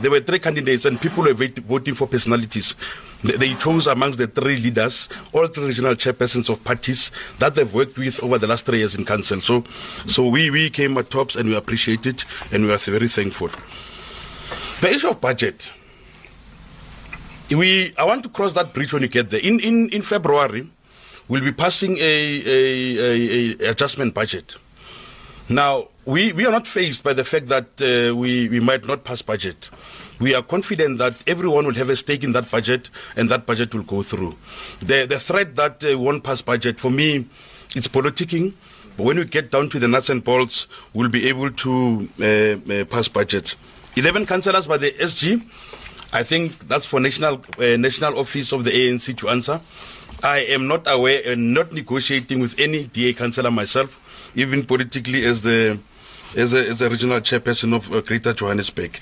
there were three candidates and people were voting for personalities. They chose amongst the three leaders, all three regional chairpersons of parties that they've worked with over the last three years in council. So, so we, we came at tops and we appreciate it and we are very thankful. The issue of budget. We, I want to cross that bridge when you get there. In, in, in February, we'll be passing a, a, a, a adjustment budget. Now, we, we are not faced by the fact that uh, we, we might not pass budget. We are confident that everyone will have a stake in that budget and that budget will go through. The, the threat that uh, won't pass budget, for me, it's politicking. But when we get down to the nuts and bolts, we'll be able to uh, uh pass budget. 11 councillors by the SG. I think that's for national uh, national office of the ANC to answer. I am not aware and not negotiating with any DA councillor myself, even politically as the as a, as a regional chairperson of uh, Greater Johannesburg.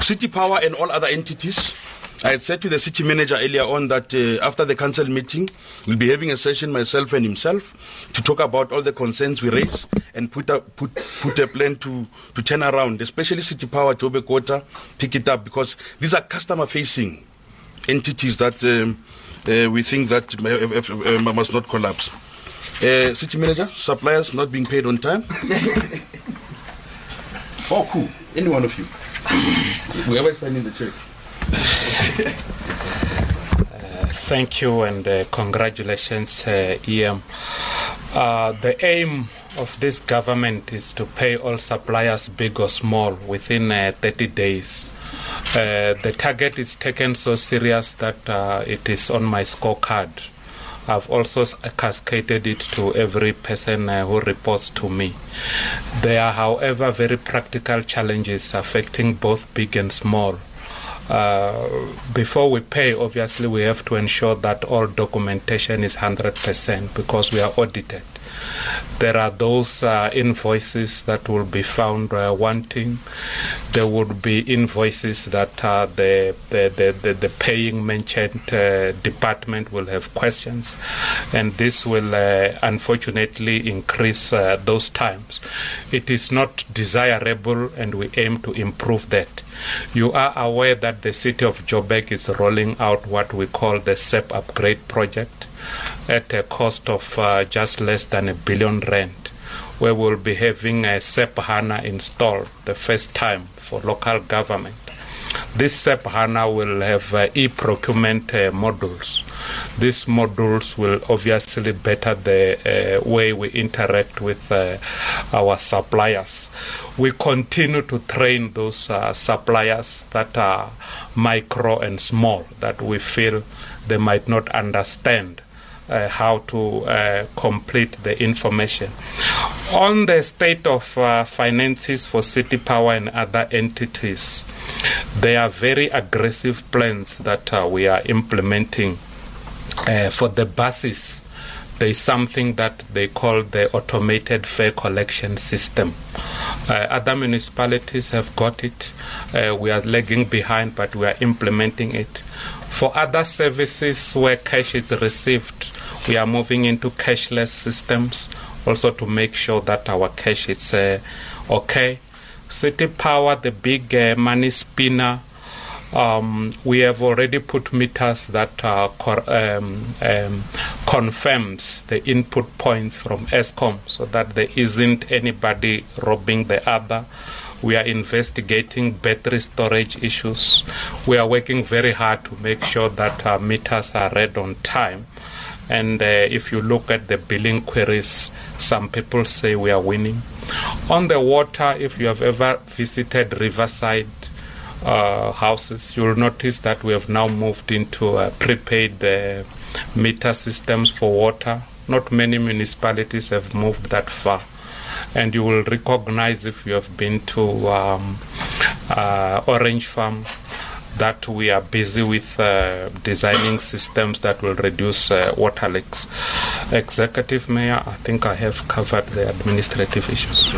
City Power and all other entities. I had said to the city manager earlier on that uh, after the council meeting, we'll be having a session, myself and himself, to talk about all the concerns we raise and put a, put, put a plan to, to turn around, especially City Power, Joburg Water, Pikitup, because these are customer facing entities that um, uh, we think that uh, must not collapse. Uh, city manager, suppliers not being paid on time. oh, cool. Any one of you. Whoever sign in the check. Uh, thank you and uh, congratulations, uh, EM. Uh, the aim of this government is to pay all suppliers, big or small, within uh, 30 days. Uh, the target is taken so serious that it is on my scorecard. I've also cascaded it to every person uh, who reports to me. There are, however, very practical challenges affecting both big and small. Uh, before we pay, obviously, we have to ensure that all documentation is 100% because we are audited. There are those uh, invoices that will be found uh, wanting. There would be invoices that uh, the, the, the, the, paying merchant uh, department will have questions, and this will uh, unfortunately increase uh, those times. It is not desirable, and we aim to improve that. You are aware that the city of Joburg is rolling out what we call the SAP upgrade project at a cost of uh, just less than a billion rand, we'll be having a SAP HANA installed the first time for local government. This SAP HANA will have uh, e-procurement uh, modules. These modules will obviously better the uh, way we interact with uh, our suppliers. We continue to train those uh, suppliers that are micro and small that we feel they might not understand uh, how to uh, complete the information. On the state of uh, finances for City Power and other entities, there are very aggressive plans that uh, we are implementing uh, for the buses. There is something that they call the automated fare collection system. Uh, other municipalities have got it. we are lagging behind, but we are implementing it. For other services where cash is received, we are moving into cashless systems also to make sure that our cash is uh, okay. City Power, the big uh, money spinner, um, we have already put meters that uh, cor- um, um, confirms the input points from Eskom so that there isn't anybody robbing the other. We are investigating battery storage issues. We are working very hard to make sure that our meters are read on time and uh, if you look at the billing queries, some people say we are winning. On the water, if you have ever visited Riverside uh, houses, you'll notice that we have now moved into uh, prepaid uh, meter systems for water. Not many municipalities have moved that far. And you will recognize if you have been to um, uh, Orange Farm that we are busy with uh, designing systems that will reduce uh, water leaks. Executive Mayor, I think I have covered the administrative issues.